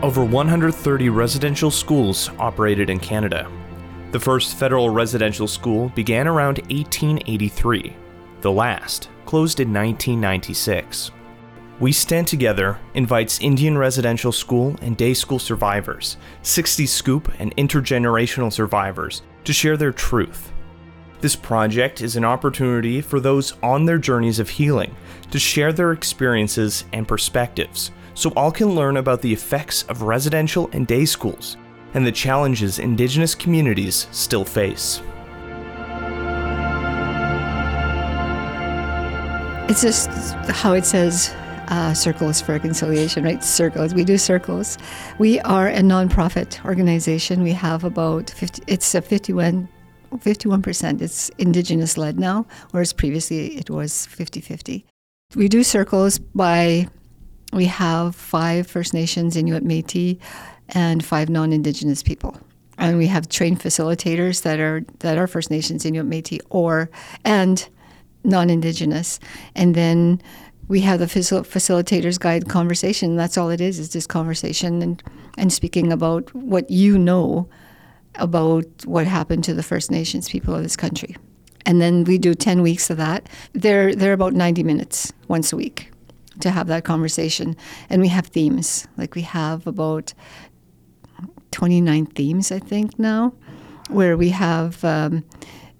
Over 130 residential schools operated in Canada. The first federal residential school began around 1883. The last closed in 1996. We Stand Together invites Indian residential school and day school survivors, 60 Scoop and intergenerational survivors to share their truth. This project is an opportunity for those on their journeys of healing to share their experiences and perspectives so all can learn about the effects of residential and day schools and the challenges Indigenous communities still face. It's just how it says uh, circles for reconciliation, right? Circles. We do circles. We are a nonprofit organization. We have about 50, it's a 51, 51%. It's Indigenous led now, whereas previously it was 50 50. We do circles by we have five First Nations, Inuit Metis, and five non-Indigenous people. And we have trained facilitators that are that are First Nations, Inuit Métis, or and non-Indigenous. And then we have the facil- facilitators guide conversation. That's all it is. Is just conversation and and speaking about what you know about what happened to the First Nations people of this country. And then we do ten weeks of that. They're they're about ninety minutes once a week to have that conversation. And we have themes. Like we have about 29 themes, I think, now, where we have. Um,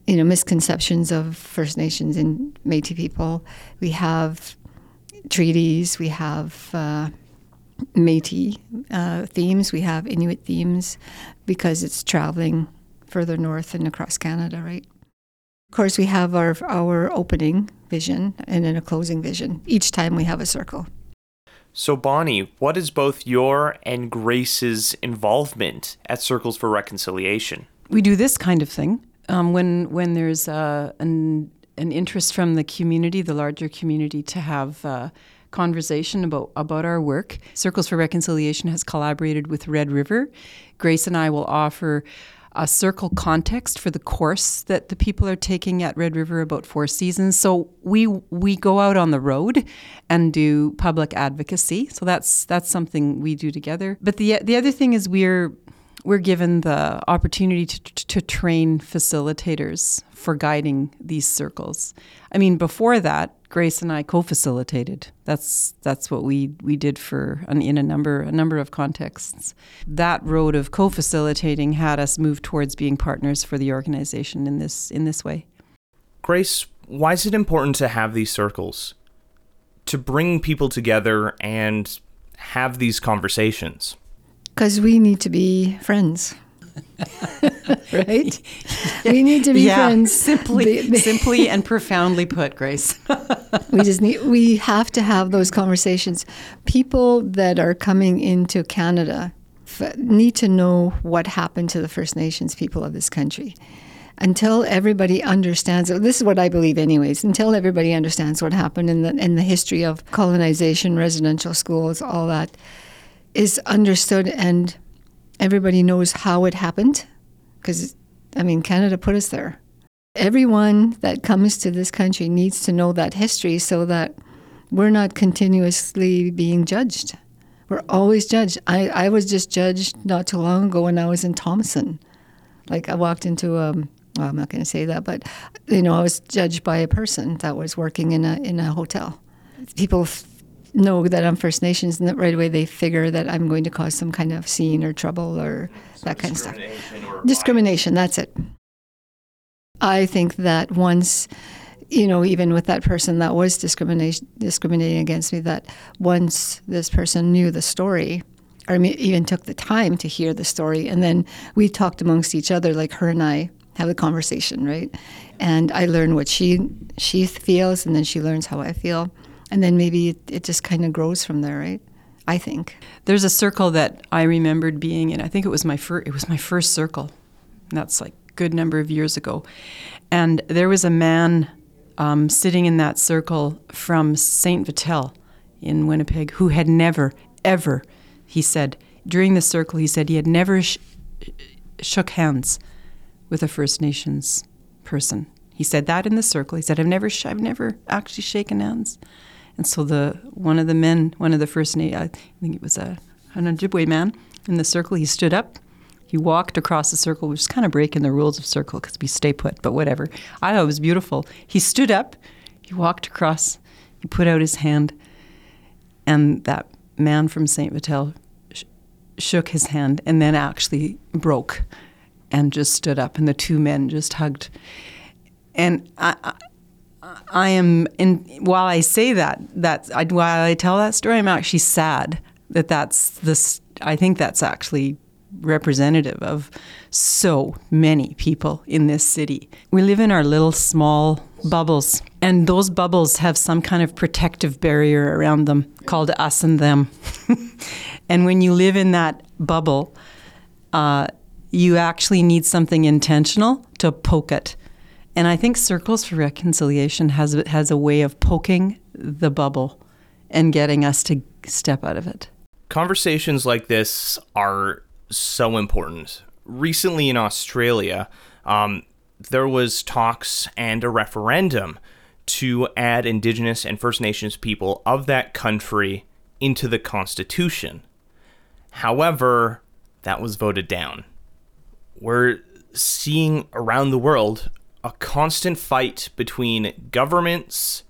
you know, misconceptions of First Nations and Métis people. We have treaties. We have uh, Métis uh, themes. We have Inuit themes because it's traveling further north and across Canada, right? Of course, we have our, our opening vision and then a closing vision each time we have a circle. So, Bonnie, what is both your and Grace's involvement at Circles for Reconciliation? We do this kind of thing um, when when there's uh, an an interest from the community, the larger community, to have. Uh, conversation about about our work. Circles for Reconciliation has collaborated with Red River. Grace and I will offer a circle context for the course that the people are taking at Red River about four seasons. So we we go out on the road and do public advocacy. So that's that's something we do together. But the the other thing is we're we're given the opportunity to, to train facilitators for guiding these circles. I mean, before that, Grace and I co-facilitated. That's that's what we we did for an, in a number a number of contexts. That road of co-facilitating had us move towards being partners for the organization in this in this way. Grace, why is it important to have these circles? To bring people together and have these conversations? Because we need to be friends. right? We need to be yeah, friends. Simply, simply and profoundly put, Grace. we just need. We have to have those conversations. People that are coming into Canada f- need to know what happened to the First Nations people of this country. Until everybody understands, this is what I believe, anyways. Until everybody understands what happened in the in the history of colonization, residential schools, all that is understood and everybody knows how it happened because, I mean, Canada put us there. Everyone that comes to this country needs to know that history so that we're not continuously being judged. We're always judged. I, I was just judged not too long ago when I was in Thompson. Like I walked into a, well, I'm not going to say that, but you know, I was judged by a person that was working in a in a hotel. People know that I'm First Nations, and that right away they figure that I'm going to cause some kind of scene or trouble or so that kind of stuff. Discrimination, that's it. I think that once, you know, even with that person that was discrimination discriminating against me, that once this person knew the story, or even took the time to hear the story, and then we talked amongst each other, like her and I have a conversation, right? And I learn what she she feels, and then she learns how I feel and then maybe it, it just kind of grows from there, right? I think there's a circle that I remembered being in. I think it was my first. It was my first circle. that's like a good number of years ago, and there was a man um, sitting in that circle from Saint Vital in Winnipeg who had never, ever, he said during the circle, he said he had never sh- shook hands with a First Nations person. He said that in the circle. He said, "I've never, sh- I've never actually shaken hands." And so the one of the men, one of the first, I think it was a an Ojibwe man in the circle. He stood up. He walked across the circle, which is kind of breaking the rules of circle because we stay put, but whatever. I thought it was beautiful. He stood up. He walked across. He put out his hand, and that man from Saint Vital sh- shook his hand and then actually broke and just stood up, and the two men just hugged. And I, I am, in, while I say that, that I, while I tell that story, I'm actually sad that that's this. I think that's actually representative of so many people in this city. We live in our little small bubbles, and those bubbles have some kind of protective barrier around them called us and them. and when you live in that bubble, uh, you actually need something intentional to poke it. And I think Circles for Reconciliation has has a way of poking the bubble and getting us to step out of it. Conversations like this are so important. Recently in Australia, um, there was talks and a referendum to add Indigenous and First Nations people of that country into the Constitution. However, that was voted down. We're seeing around the world a constant fight between governments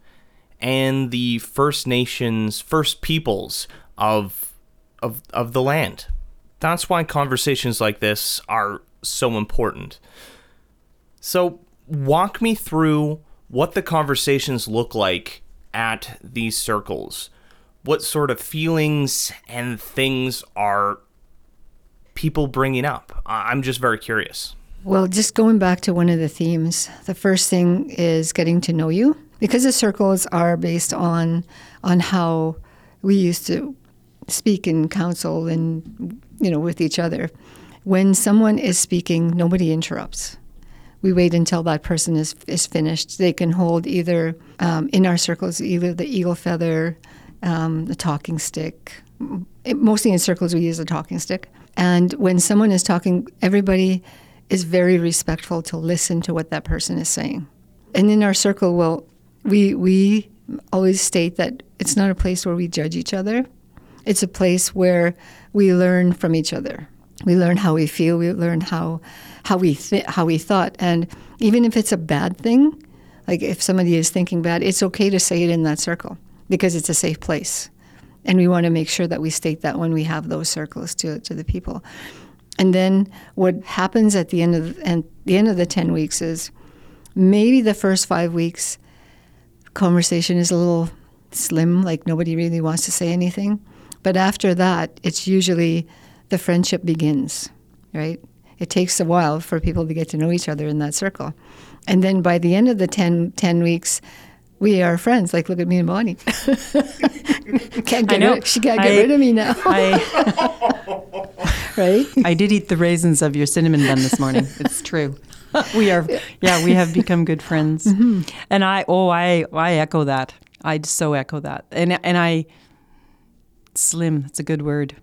and the First Nations, First Peoples of of of the land. That's why conversations like this are so important. So, walk me through what the conversations look like at these circles. What sort of feelings and things are people bringing up? I'm just very curious. Well, just going back to one of the themes, the first thing is getting to know you because the circles are based on on how we used to speak in council and you know with each other. When someone is speaking, nobody interrupts. We wait until that person is is finished. They can hold either um, in our circles either the eagle feather, um, the talking stick. It, mostly in circles, we use a talking stick. And when someone is talking, everybody is very respectful to listen to what that person is saying. And in our circle, well, we we always state that it's not a place where we judge each other. It's a place where we learn from each other. We learn how we feel. We learn how how we th- how we thought. And even if it's a bad thing, like if somebody is thinking bad, it's okay to say it in that circle because it's a safe place. And we want to make sure that we state that when we have those circles to to the people. And then what happens at the end of and the end of the ten weeks is maybe the first five weeks conversation is a little slim, like nobody really wants to say anything. But after that, it's usually the friendship begins, right? It takes a while for people to get to know each other in that circle. And then by the end of the 10, 10 weeks, we are friends. Like, look at me and Bonnie. can't get rid, she can't get I, rid of me now. I, right? I did eat the raisins of your cinnamon bun this morning. It's true. We are, yeah, we have become good friends. Mm-hmm. And I, oh, I, I echo that. I so echo that. And and I, slim. It's a good word.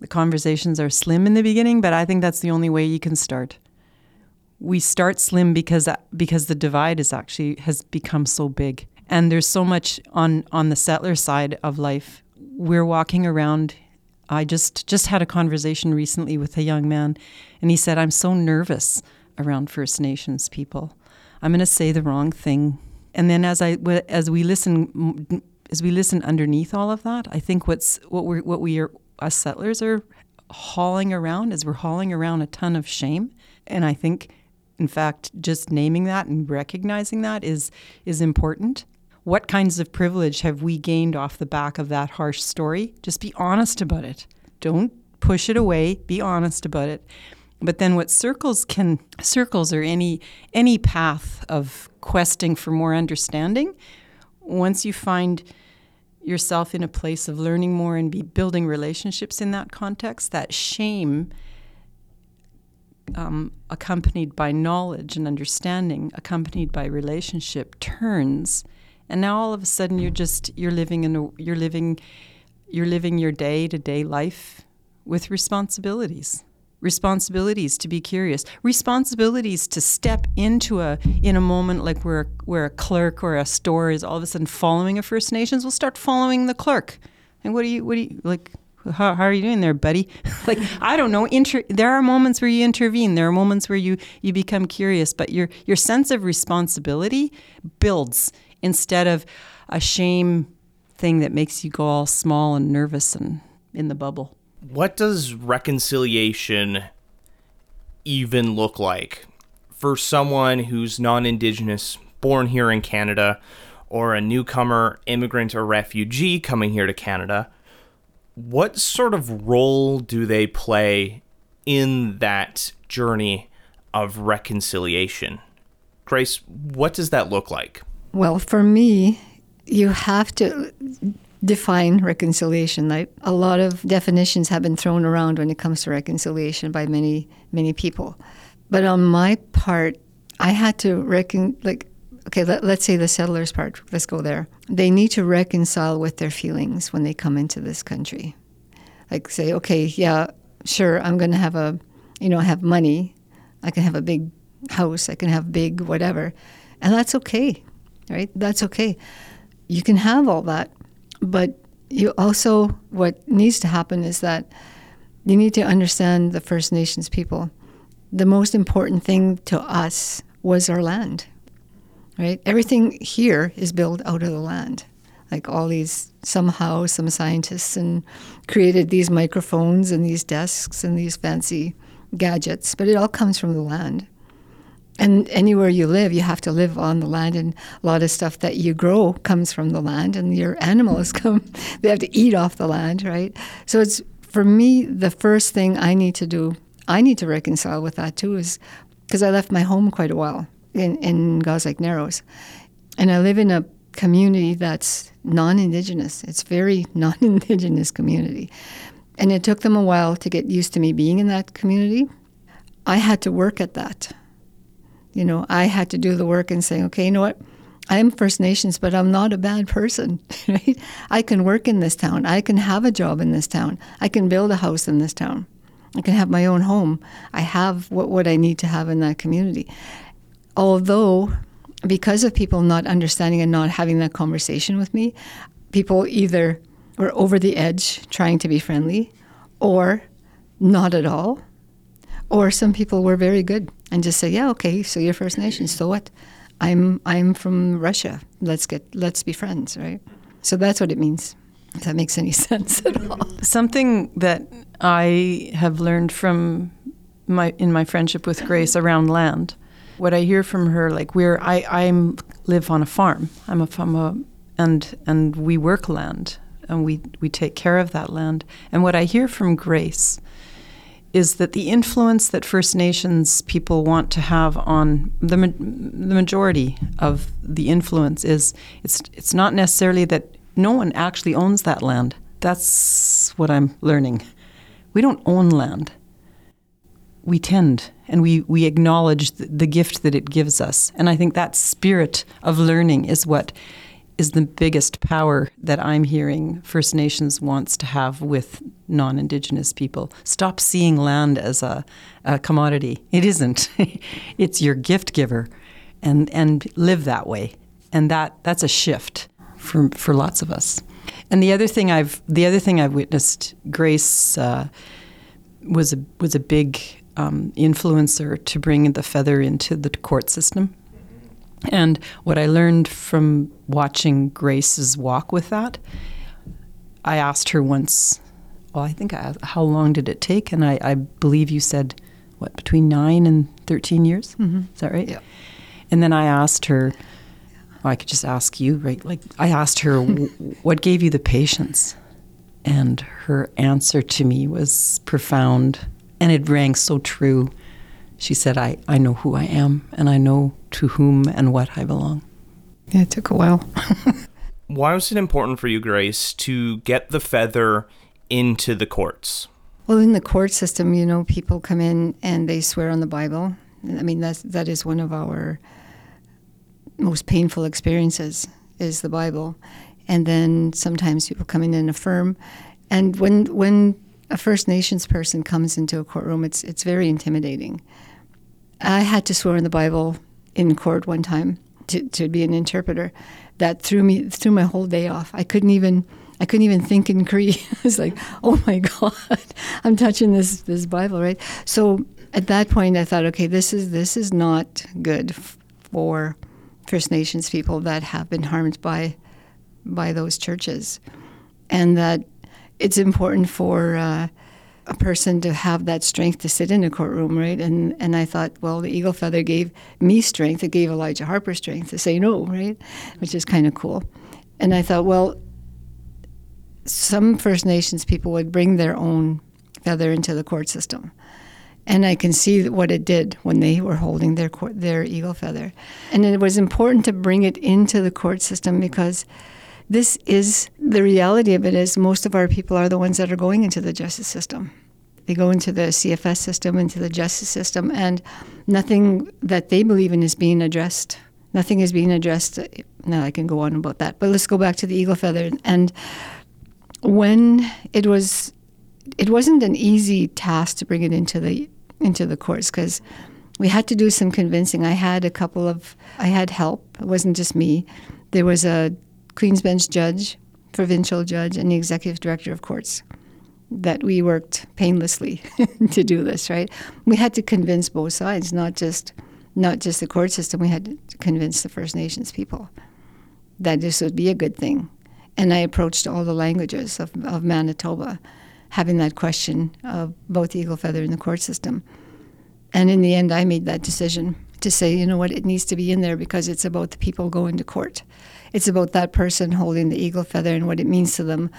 The conversations are slim in the beginning, but I think that's the only way you can start. We start slim because uh, because the divide is actually has become so big, and there's so much on on the settler side of life. We're walking around. I just just had a conversation recently with a young man, and he said, "I'm so nervous around First Nations people. I'm going to say the wrong thing." And then as I as we listen mm, as we listen underneath all of that, I think what's what we what we are us settlers are hauling around is we're hauling around a ton of shame, and I think, in fact, just naming that and recognizing that is is important. What kinds of privilege have we gained off the back of that harsh story? Just be honest about it. Don't push it away. Be honest about it. But then what circles can circles or any any path of questing for more understanding once you find yourself in a place of learning more and be building relationships in that context, that shame um, accompanied by knowledge and understanding, accompanied by relationship, turns, and now all of a sudden you're just you're living in a, you're living you're living your day to day life with responsibilities responsibilities to be curious, responsibilities to step into a in a moment like where where a clerk or a store is all of a sudden following a First Nations, we'll start following the clerk. And what do you what do you like? How, how are you doing there, buddy? like I don't know. Inter- there are moments where you intervene. There are moments where you you become curious, but your your sense of responsibility builds instead of a shame thing that makes you go all small and nervous and in the bubble. What does reconciliation even look like for someone who's non-indigenous, born here in Canada, or a newcomer, immigrant, or refugee coming here to Canada? What sort of role do they play in that journey of reconciliation? Grace, what does that look like? Well, for me, you have to define reconciliation. Like a lot of definitions have been thrown around when it comes to reconciliation by many, many people. But on my part, I had to reckon, like, okay, let, us say the settlers part, let's go there. They need to reconcile with their feelings when they come into this country. Like say, okay, yeah, sure, I'm going to have a, you know, have money. I can have a big house. I can have big whatever. And that's okay, right? That's okay. You can have all that. But you also, what needs to happen is that you need to understand the First Nations people. The most important thing to us was our land right? Everything here is built out of the land. Like all these, somehow, some scientists and created these microphones and these desks and these fancy gadgets, but it all comes from the land. And anywhere you live, you have to live on the land, and a lot of stuff that you grow comes from the land, and your animals come, they have to eat off the land, right? So it's, for me, the first thing I need to do, I need to reconcile with that too, is because I left my home quite a while in, in Narrows. And I live in a community that's non-indigenous. It's very non-indigenous community. And it took them a while to get used to me being in that community. I had to work at that. You know, I had to do the work and say, okay, you know what? I am First Nations, but I'm not a bad person. Right? I can work in this town. I can have a job in this town. I can build a house in this town. I can have my own home. I have what, what I need to have in that community although because of people not understanding and not having that conversation with me, people either were over the edge trying to be friendly or not at all. Or some people were very good and just say, "Yeah, okay, so you're First Nations, so what? I'm I'm from Russia. Let's get let's be friends, right?" So that's what it means. If that makes any sense at all. Something that I have learned from my in my friendship with Grace around land what I hear from her, like we're I I live on a farm. I'm a from and and we work land and we we take care of that land. And what I hear from Grace is that the influence that First Nations people want to have on the the majority of the influence is it's it's not necessarily that no one actually owns that land. That's what I'm learning. We don't own land. We tend and we, we acknowledge the, the gift that it gives us. And I think that spirit of learning is what is the biggest power that I'm hearing First Nations wants to have with non Indigenous people. Stop seeing land as a, a commodity. It isn't, it's your gift giver, and, and live that way. And that, that's a shift for, for lots of us. And the other thing I've the other thing I've witnessed, Grace uh, was a was a big um, influencer to bring the feather into the court system. And what I learned from watching Grace's walk with that, I asked her once, well, I think I asked, how long did it take? And I, I, believe you said, what, between nine and 13 years? Mm-hmm. Is that right? Yeah. And then I asked her, well, I could just ask you, right? Like, I asked her, what gave you the patience? And her answer to me was profound and it rang so true. She said, I, I know who I am, and I know to whom and what I belong. Yeah, it took a while. Why was it important for you, Grace, to get the feather into the courts? Well, in the court system, you know, people come in and they swear on the Bible. I mean, that's, that is one of our most painful experiences is the Bible. And then sometimes people come in and affirm. And when, when a First Nations person comes into a courtroom, it's it's very intimidating. I had to swear in the Bible in court one time to, to be an interpreter. That threw me threw my whole day off. I couldn't even I couldn't even think in Cree. I was like, oh my God, I'm touching this this Bible, right? So at that point, I thought, okay, this is this is not good for First Nations people that have been harmed by by those churches, and that it's important for uh, a person to have that strength to sit in a courtroom, right? And and I thought, well, the eagle feather gave me strength. It gave Elijah Harper strength to say no, right? Which is kind of cool. And I thought, well, some First Nations people would bring their own feather into the court system. And I can see what it did when they were holding their court, their eagle feather. And it was important to bring it into the court system because this is the reality of it is most of our people are the ones that are going into the justice system. They go into the CFS system, into the justice system, and nothing that they believe in is being addressed. Nothing is being addressed. Now I can go on about that, but let's go back to the eagle feather and when it was it wasn't an easy task to bring it into the into the courts because we had to do some convincing. I had a couple of I had help. It wasn't just me. There was a Queen's Bench judge, provincial judge, and the executive director of courts that we worked painlessly to do this. Right? We had to convince both sides, not just not just the court system. We had to convince the First Nations people that this would be a good thing and I approached all the languages of, of Manitoba, having that question of both eagle feather and the court system. And in the end, I made that decision to say, you know what, it needs to be in there because it's about the people going to court. It's about that person holding the eagle feather and what it means to them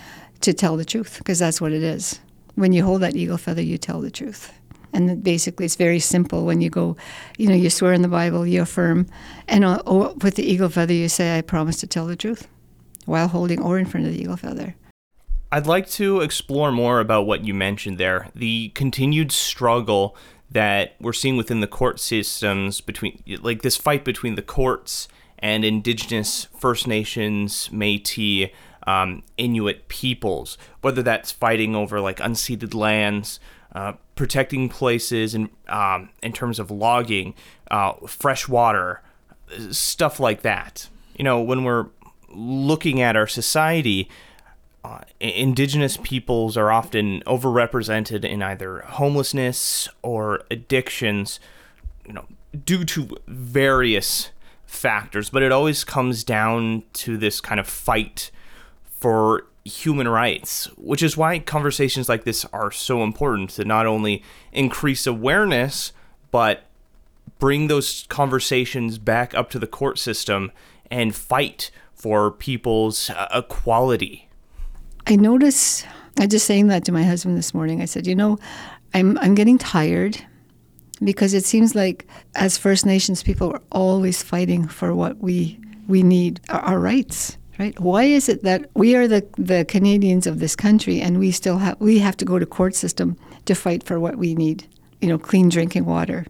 to tell the truth, because that's what it is. When you hold that eagle feather, you tell the truth. And basically, it's very simple. When you go, you know, you swear in the Bible, you affirm, and uh, with the eagle feather, you say, I promise to tell the truth while holding or in front of the eagle feather. I'd like to explore more about what you mentioned there the continued struggle that we're seeing within the court systems between, like this fight between the courts and Indigenous First Nations, Metis, um, Inuit peoples, whether that's fighting over like unceded lands, uh, protecting places in, um, in terms of logging, uh, fresh water, stuff like that. You know, when we're looking at our society, uh, indigenous peoples are often overrepresented in either homelessness or addictions, you know, due to various factors, but it always comes down to this kind of fight for human rights, which is why conversations like this are so important to not only increase awareness, but bring those conversations back up to the court system and fight for people's uh, equality. I notice, I just saying that to my husband this morning. I said, you know, I'm, I'm getting tired because it seems like as First Nations people, we're always fighting for what we, we need, our, our rights. Right? Why is it that we are the, the Canadians of this country and we still have we have to go to court system to fight for what we need? You know, clean drinking water,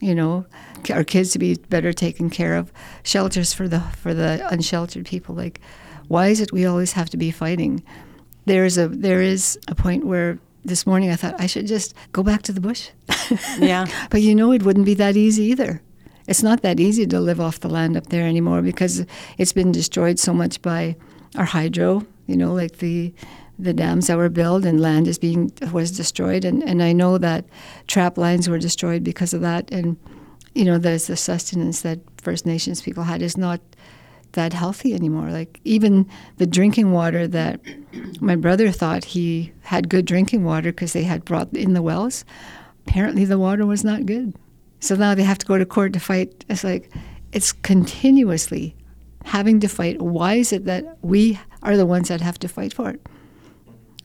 you know, our kids to be better taken care of, shelters for the for the unsheltered people. Like, why is it we always have to be fighting? There is a there is a point where this morning I thought I should just go back to the bush. yeah. But you know, it wouldn't be that easy either. It's not that easy to live off the land up there anymore because it's been destroyed so much by our hydro. You know, like the the dams that were built and land is being was destroyed and, and I know that trap lines were destroyed because of that and you know, there's the sustenance that First Nations people had is not that healthy anymore. Like even the drinking water that my brother thought he had good drinking water because they had brought in the wells. Apparently, the water was not good. So now they have to go to court to fight. It's like it's continuously having to fight. Why is it that we are the ones that have to fight for it?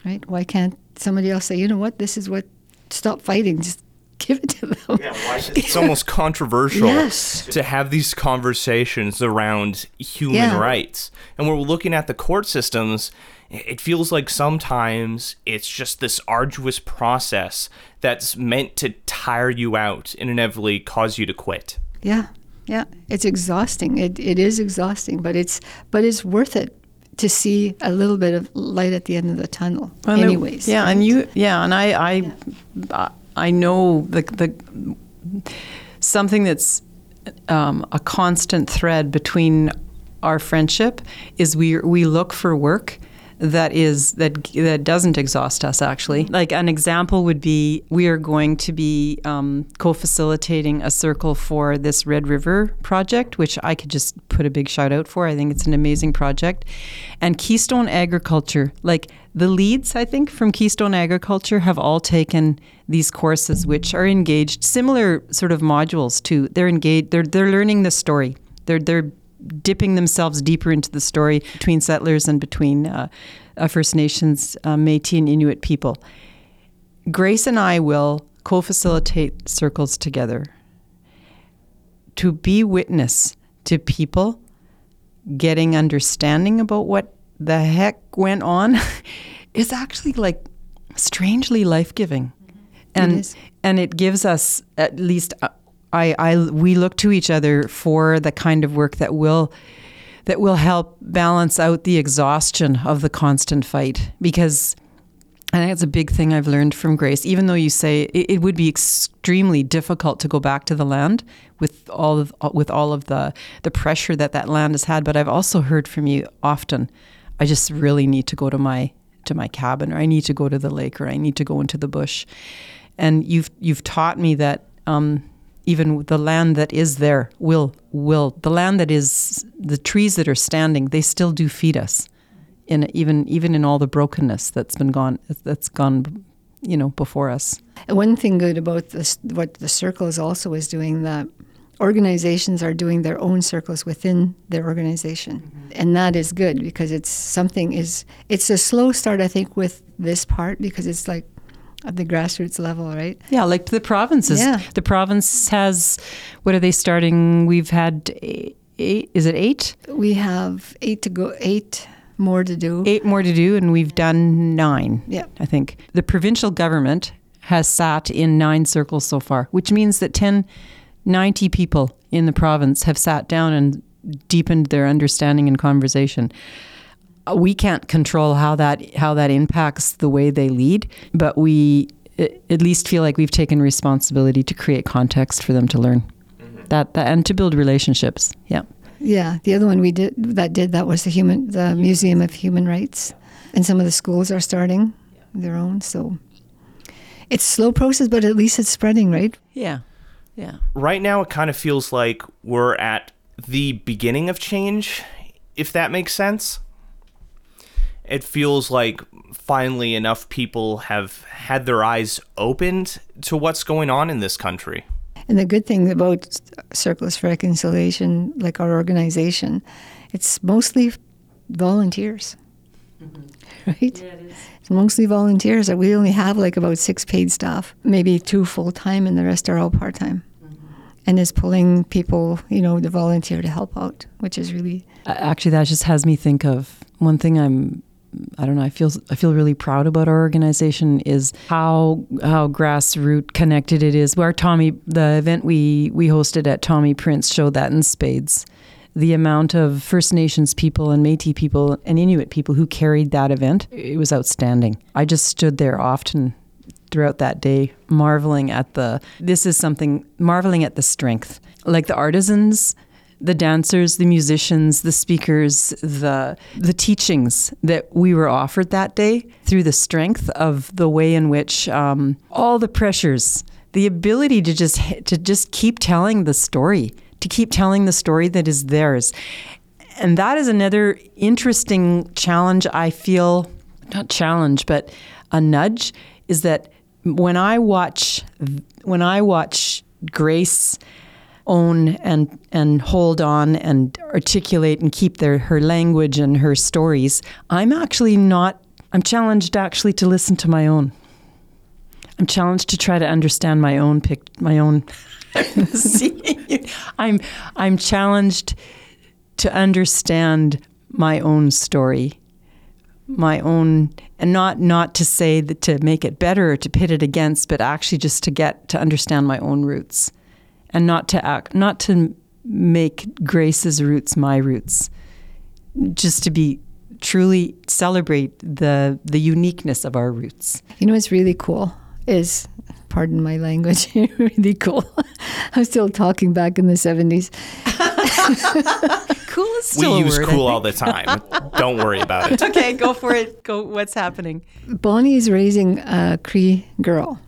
Right? Why can't somebody else say, you know what, this is what, stop fighting, just give it to them. Yeah, it's almost controversial yes. to have these conversations around human yeah. rights. And when we're looking at the court systems, it feels like sometimes it's just this arduous process that's meant to tire you out and inevitably cause you to quit. Yeah. Yeah, it's exhausting. It, it is exhausting, but it's but it's worth it to see a little bit of light at the end of the tunnel. Well, anyways, yeah, right? and you, yeah, and I, I, yeah. Uh, I know the the something that's um, a constant thread between our friendship is we we look for work that is that that doesn't exhaust us actually. Like an example would be we are going to be um, co-facilitating a circle for this red river project which i could just put a big shout out for. I think it's an amazing project. And keystone agriculture. Like the leads i think from keystone agriculture have all taken these courses which are engaged similar sort of modules to they're engaged they're, they're learning the story. They're they're dipping themselves deeper into the story between settlers and between uh, uh, First Nations, uh, Métis, and Inuit people. Grace and I will co facilitate circles together to be witness to people getting understanding about what the heck went on is actually like strangely life giving. And, and it gives us at least uh, I, I we look to each other for the kind of work that will that will help balance out the exhaustion of the constant fight because I think it's a big thing I've learned from Grace. Even though you say it, it, would be extremely difficult to go back to the land with all of with all of the the pressure that that land has had, but I've also heard from you often. I just really need to go to my to my cabin, or I need to go to the lake, or I need to go into the bush. And you've you've taught me that um, even the land that is there will will the land that is the trees that are standing they still do feed us in even even in all the brokenness that's been gone that's gone you know before us one thing good about this what the circles also is doing that organizations are doing their own circles within their organization mm-hmm. and that is good because it's something is it's a slow start i think with this part because it's like at the grassroots level, right? Yeah, like the provinces. Yeah. The province has, what are they starting? We've had eight, eight is it eight? We have eight to go, eight more to do. Eight more to do, and we've done nine. Yeah. I think. The provincial government has sat in nine circles so far, which means that 10, 90 people in the province have sat down and deepened their understanding and conversation we can't control how that how that impacts the way they lead, but we at least feel like we've taken responsibility to create context for them to learn mm-hmm. that, that and to build relationships. Yeah. Yeah, the other one we did that did that was the human the Museum of Human Rights, and some of the schools are starting their own. So it's slow process, but at least it's spreading, right? Yeah, yeah. Right now, it kind of feels like we're at the beginning of change, if that makes sense it feels like finally enough people have had their eyes opened to what's going on in this country. And the good thing about Circles for Reconciliation, like our organization, it's mostly volunteers. Mm-hmm. Right? Yeah, it's mostly volunteers. We only have like about six paid staff, maybe two full time, and the rest are all part time. Mm-hmm. And is pulling people, you know, to volunteer to help out, which is really. Actually, that just has me think of one thing I'm I don't know. I feel I feel really proud about our organization is how how grassroots connected it is. Where Tommy, the event we we hosted at Tommy Prince showed that in spades. The amount of First Nations people and Métis people and Inuit people who carried that event, it was outstanding. I just stood there often throughout that day, marveling at the. This is something marveling at the strength, like the artisans the dancers, the musicians, the speakers, the the teachings that we were offered that day through the strength of the way in which um, all the pressures, the ability to just to just keep telling the story, to keep telling the story that is theirs, and that is another interesting challenge. I feel not challenge, but a nudge is that when I watch when I watch Grace own and and hold on and articulate and keep their her language and her stories. I'm actually not. I'm challenged actually to listen to my own. I'm challenged to try to understand my own pic, my own. I'm I'm challenged to understand my own story, my own, and not not to say that to make it better or to pit it against, but actually just to get to understand my own roots and not to act, not to make Grace's roots my roots, just to be truly celebrate the the uniqueness of our roots. You know what's really cool is pardon my language, really cool. I'm still talking back in the 70s. cool is We still a use word, I cool all the time. Don't worry about it. okay, go for it. Go. What's happening? Bonnie is raising a Cree girl.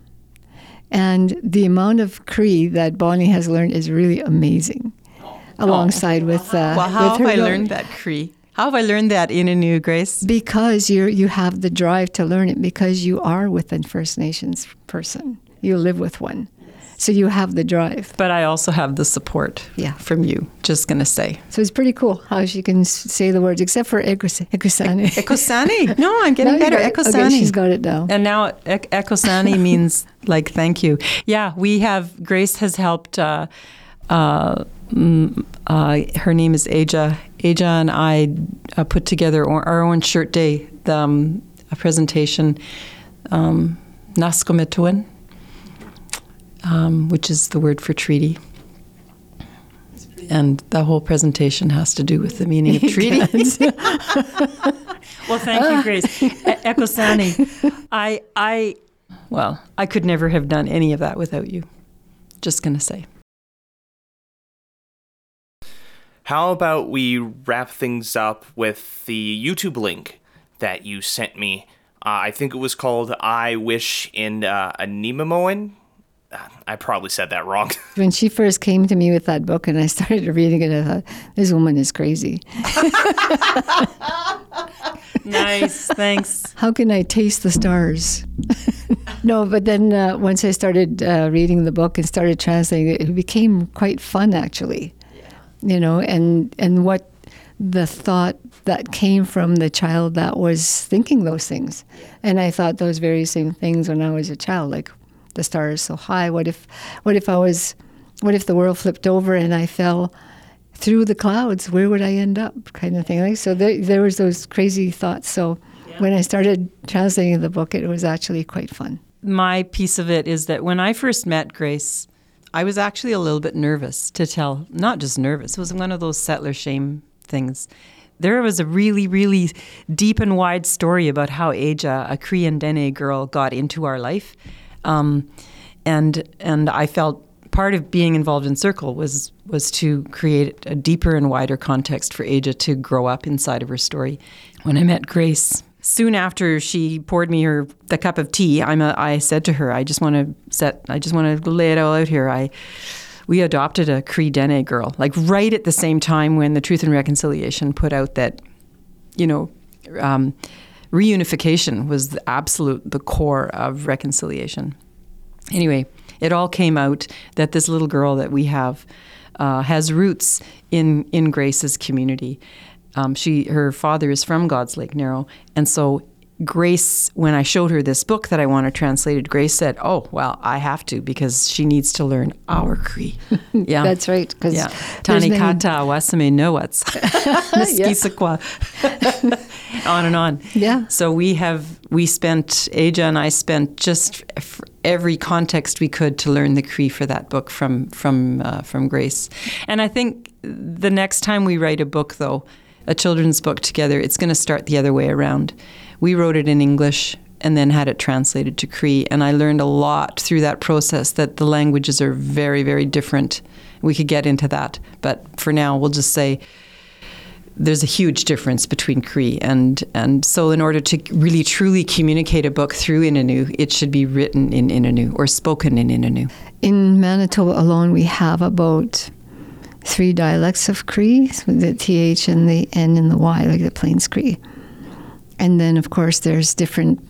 And the amount of Cree that Bonnie has learned is really amazing. Alongside with uh, Well, how with have I daughter. learned that Cree? How have I learned that in a new Grace? Because you you have the drive to learn it because you are with a First Nations person. You live with one. So you have the drive. But I also have the support Yeah. from you. Just gonna say. So it's pretty cool how she can say the words, except for Ekusani. Ekosani. No, I'm getting better. Ekosani. Okay, she's got it now. And now ek- Ekosani means like thank you. Yeah, we have Grace has helped. Uh, uh, uh, her name is Aja. Aja and I uh, put together our own shirt day, the, um, a presentation, um, um, which is the word for treaty. And the whole presentation has to do with the meaning of treaty. Well, thank you, Grace. Ekosani, I, I, well, I could never have done any of that without you. Just gonna say. How about we wrap things up with the YouTube link that you sent me? Uh, I think it was called I Wish in uh, Anemomoan. Uh, I probably said that wrong. When she first came to me with that book and I started reading it, I thought, this woman is crazy. Nice, thanks. How can I taste the stars? no, but then uh, once I started uh, reading the book and started translating it, it became quite fun actually. Yeah. You know, and and what the thought that came from the child that was thinking those things. And I thought those very same things when I was a child, like the star is so high. What if what if I was what if the world flipped over and I fell through the clouds? Where would I end up? Kind of thing. Like so there, there was those crazy thoughts. So when I started translating the book it was actually quite fun. My piece of it is that when I first met Grace, I was actually a little bit nervous to tell, not just nervous, it was one of those settler shame things. There was a really, really deep and wide story about how Aja, a Cree and Dene girl, got into our life. Um, and and I felt part of being involved in Circle was was to create a deeper and wider context for Aja to grow up inside of her story. When I met Grace, soon after she poured me her the cup of tea, I'm a, I said to her, I just want to set, I just want to lay it all out here. I we adopted a Cree Dene girl, like right at the same time when the Truth and Reconciliation put out that, you know, um, reunification was the absolute the core of reconciliation. Anyway, it all came out that this little girl that we have uh, has roots in in Grace's community. Um, she her father is from God's Lake Narrow, and so Grace, when I showed her this book that I want to translated, Grace said, "Oh, well, I have to because she needs to learn our Cree." Yeah, That's right. Because yeah. Tani kata wasame nowats. Niskisakwa. on and on. Yeah. So we have we spent Aja and I spent just every context we could to learn the Cree for that book from from uh, from Grace. And I think the next time we write a book though, a children's book together, it's going to start the other way around. We wrote it in English and then had it translated to Cree and I learned a lot through that process that the languages are very very different. We could get into that, but for now we'll just say there's a huge difference between Cree and and so in order to really truly communicate a book through Innu, it should be written in Innu or spoken in Innu. in Manitoba alone, we have about three dialects of Cree, the TH and the N and the Y, like the Plains Cree. And then, of course, there's different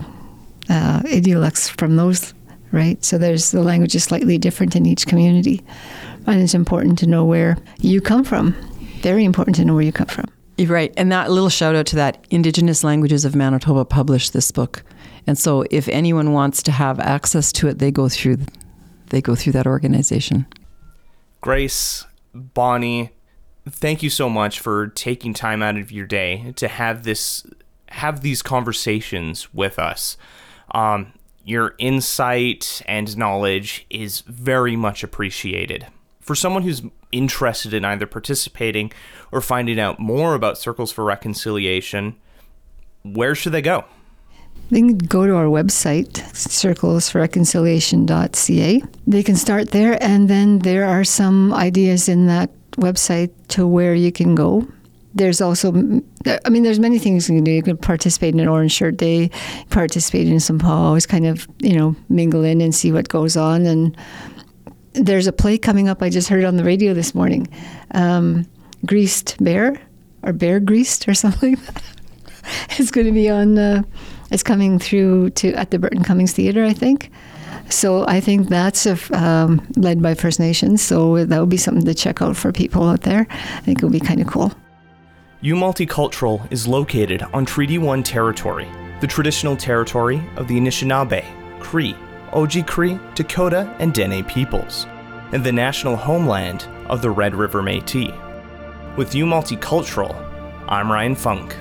uh, idiolects from those, right? So there's the language is slightly different in each community. And it's important to know where you come from. Very important to know where you come from. You're right. And that little shout out to that Indigenous Languages of Manitoba published this book. And so if anyone wants to have access to it, they go through they go through that organization. Grace, Bonnie, thank you so much for taking time out of your day to have this have these conversations with us. Um, your insight and knowledge is very much appreciated. For someone who's interested in either participating or finding out more about Circles for Reconciliation, where should they go? They can go to our website, circlesforreconciliation.ca. They can start there, and then there are some ideas in that website to where you can go. There's also, I mean, there's many things you can do. You can participate in an Orange Shirt Day, participate in some always kind of, you know, mingle in and see what goes on. And there's a play coming up I just heard on the radio this morning um, Greased Bear, or Bear Greased, or something it's going to be on, uh, it's coming through to at the Burton Cummings Theatre, I think. So I think that's a, um, led by First Nations. So that would be something to check out for people out there. I think it would be kind of cool. U Multicultural is located on Treaty 1 territory, the traditional territory of the Anishinaabe, Cree, Oji-Cree, Dakota, and Dene peoples, and the national homeland of the Red River Métis. With U Multicultural, I'm Ryan Funk.